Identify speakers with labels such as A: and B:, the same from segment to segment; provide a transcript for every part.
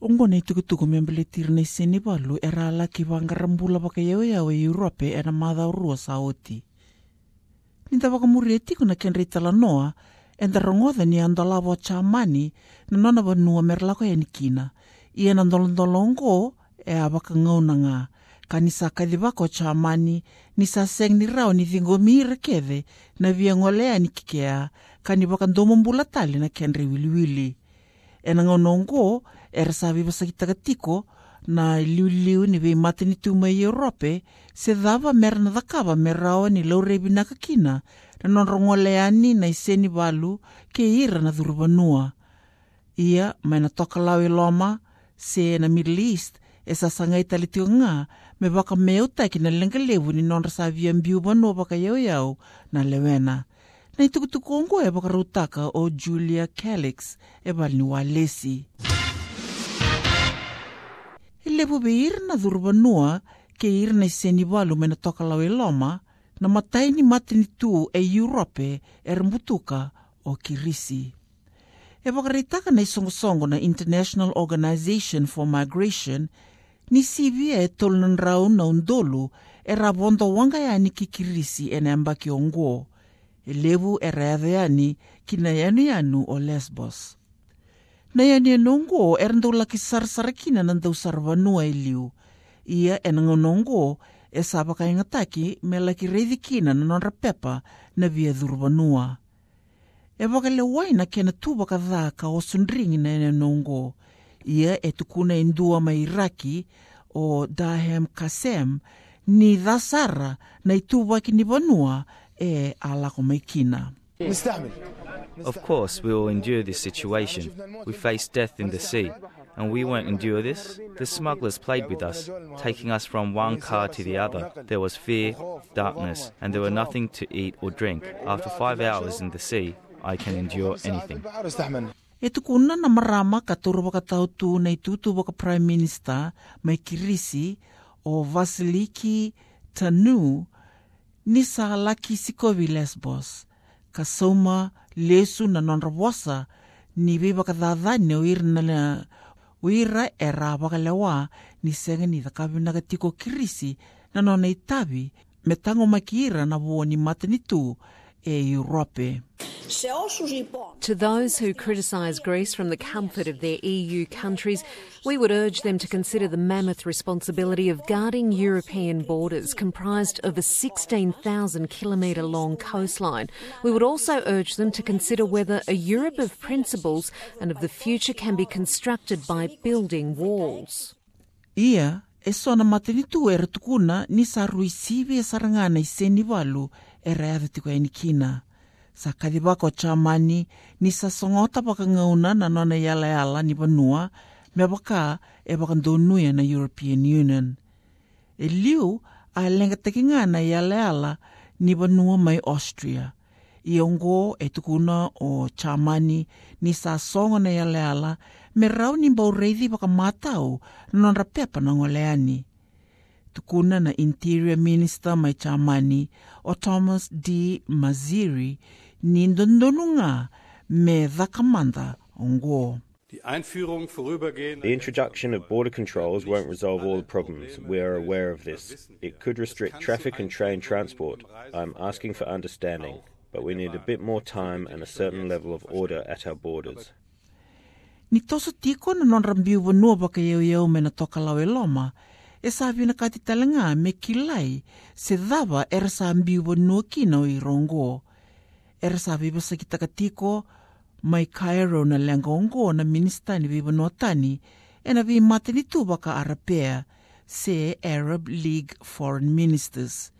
A: Ungona itukutuku membele tirina iseni palu era alaki vangarambula vaka yawe yawe Europe era mathaurua saoti. Ninta vaka muri etiku na kenre itala noa, enta rongoda ni andolavo chamani na nona vanua merlako ya nikina. Ia na ndolondolongo e avaka ngaunanga. Kanisa kadivako chamani ni saseng ni rao ni vingomi rekeve na viangolea ni kikea. Kanivaka ndomo mbula tali na kenre wiliwili enangonongo erasavi vasakitakatiko na liuliu ni vei mate ni tuma i e Europe se cava mera na cakava mera awa ni laurevi e na kakina na nonrongole ani na iseni valu ke ira na duruvanua. Ia mai na tokalau i e Loma se na Middle East e sasangai talitionga me vaka meutaki na lengalevu ni nodra sa viambiu vanua vakayauyau na lewena naitukutukongo evakarutaka o julia calix evali ni walesi elevuve ira na thuruvanua ke ira na iseni valu me na tokalau e loma na matai ni matinitu e yurope e rabutuka o kirisi. E vakareitaka na isongosongo na international organization for migration ni sivia e tolu na nrau na udolu e ra vontowaga ya ni kikirisi ena ambaki ongo levu e readhe yani ki na yanu yanu o Lesbos. Na yani yanu ngo e sarsarakina na ndau saravanua e liu. Ia e nangonongo e sabaka ingataki me laki reithi kina na nonra pepa na via dhurvanua. E waka waina kena tūwaka dha ka o sundringi na ene nongo. Ia e tukuna indua mai Iraki o Dahem Kasem ni dhasara na i tūwaki ni vanua e alako mai kina.
B: Of course, we will endure this situation. We face death in the sea, and we won't endure this. The smugglers played with us, taking us from one car to the other. There was fear, darkness, and there were nothing to eat or drink. After five hours in the sea, I can endure anything.
A: E tukuna na marama ka toro waka tau tū nei tūtu waka Prime Minister mai kirisi o Vasiliki Thanou nisala kisiko lesbos ka sauma lesu na nondravosa ni vivakacacani uirna la uira era vakalewa ni segeni cakavinaka tiko kirisi na nona itavi me tango maki ira na voni matanitu e Europe.
C: To those who criticise Greece from the comfort of their EU countries, we would urge them to consider the mammoth responsibility of guarding European borders, comprised of a 16,000 kilometre long coastline. We would also urge them to consider whether a Europe of principles and of the future can be constructed by building walls.
A: Ia, e sona matini tu e ratukuna ni sa e sarangana i seni e reathe tiko e Sa kadhiwaka o chamani ni sa songota waka ngauna na nona yala yala ni vanua me waka e waka ndonuia na European Union. E liu a lenga teki ngana yala yala ni vanua mai Austria. I ongo e tukuna o chamani ni sa songa na yala yala me rau ni bau reithi waka matau na nonra pepa na ngoleani. Tukuna na Interior Minister mai chamani o Thomas D. Maziri ni ndondonunga me dhakamanda ongo.
D: The introduction of border controls won't resolve all the problems. We are aware of this. It could restrict traffic and train transport. I'm asking for understanding, but we need a bit more time and a certain level of order at our borders.
A: Ni toso tiko na non rambiu vanua waka iau iau me na toka lau e loma, e sa vina kati talanga me kilai se dhava e rasa ambiu vanua kina o i rongo. E rasa viva sa kitaka tiko mai Cairo na lengongo na minista ni viva no tani e na vi mate ni tu waka arapea se Arab League Foreign Ministers.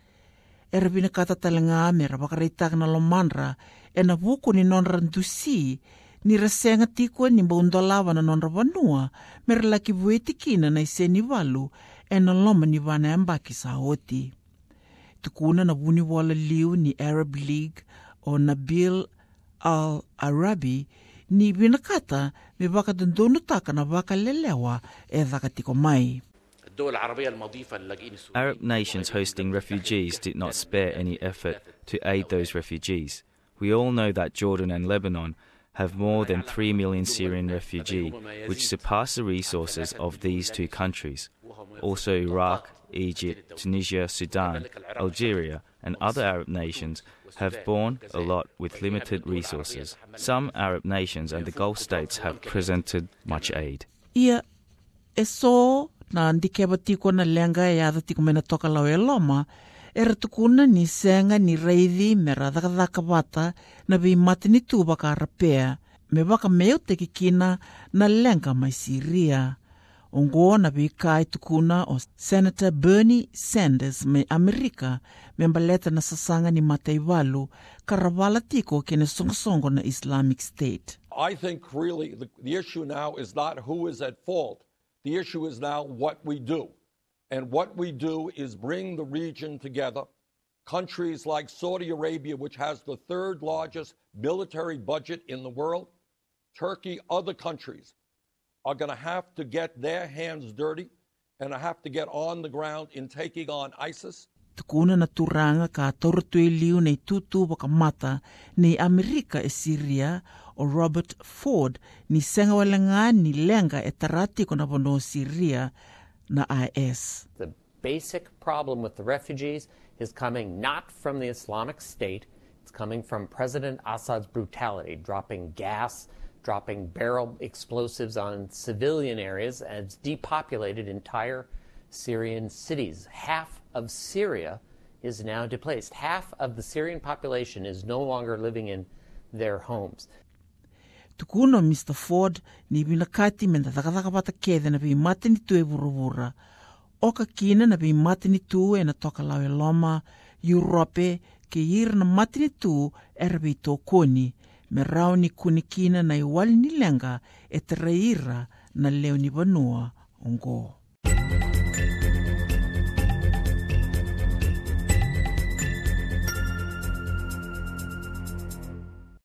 A: E rabina kata talanga me ra wakareitag na lomanra e na vuku ni non randusi ni rasenga tiko ni maundolawa na non vanua me ra laki vueti kina na iseni walu e na loma ni vana ambaki sa oti. Tukuna na vuni wala liu ni Arab League o Nabil al-Arabi ni vinakata me waka dondonu taka na waka lelewa e dhakatiko mai.
B: Arab nations hosting refugees did not spare any effort to aid those refugees. We all know that Jordan and Lebanon have more than 3 million Syrian refugees, which surpass the resources of these two countries. Also, Iraq, Egypt, Tunisia, Sudan, Algeria, and other Arab nations have borne a lot with limited resources. Some Arab nations and the Gulf states have presented much aid.
A: Ia, e na ndikeba tiko na lenga e tiko mena toka lau ni senga ni reithi me radhakadhaka na vi mati ni tu baka rapea, me baka meo kikina na lenga mai siria. Tukuna o Senator Bernie Sanders me Amerika me mbaleta na ni Matei Walu karawala tiko kene songo na Islamic State.
E: I think really the, the issue now is not who is at fault. The issue is now what we do. And what we do is bring the region together. Countries like Saudi Arabia, which has the third largest military budget in the world, Turkey, other countries are going to have to get their hands dirty and have to get on the ground in taking on ISIS.
A: Tukuna na turanga ka tauratu liu nei tutu waka mata nei Amerika e Syria o Robert Ford ni senga walenga ni lenga e tarati kona bono Syria na IS.
F: The basic problem with the refugees is coming not from the Islamic State, it's coming from President Assad's brutality, dropping gas, dropping barrel explosives on civilian areas, it's depopulated entire Syrian cities. Half of Syria is now displaced. Half of the Syrian population is no longer living in their homes.
A: Tukuno Mr. Ford ni binakati men takataka pata kede na bi mate ni tu e vuravura. Oka kina na bi mate ni na toka lau e loma, Europe, ke ir na mate ni tu e rabi tō koni, mirauni kunikina na iwali nilenga etereira na leo nivanua ongo.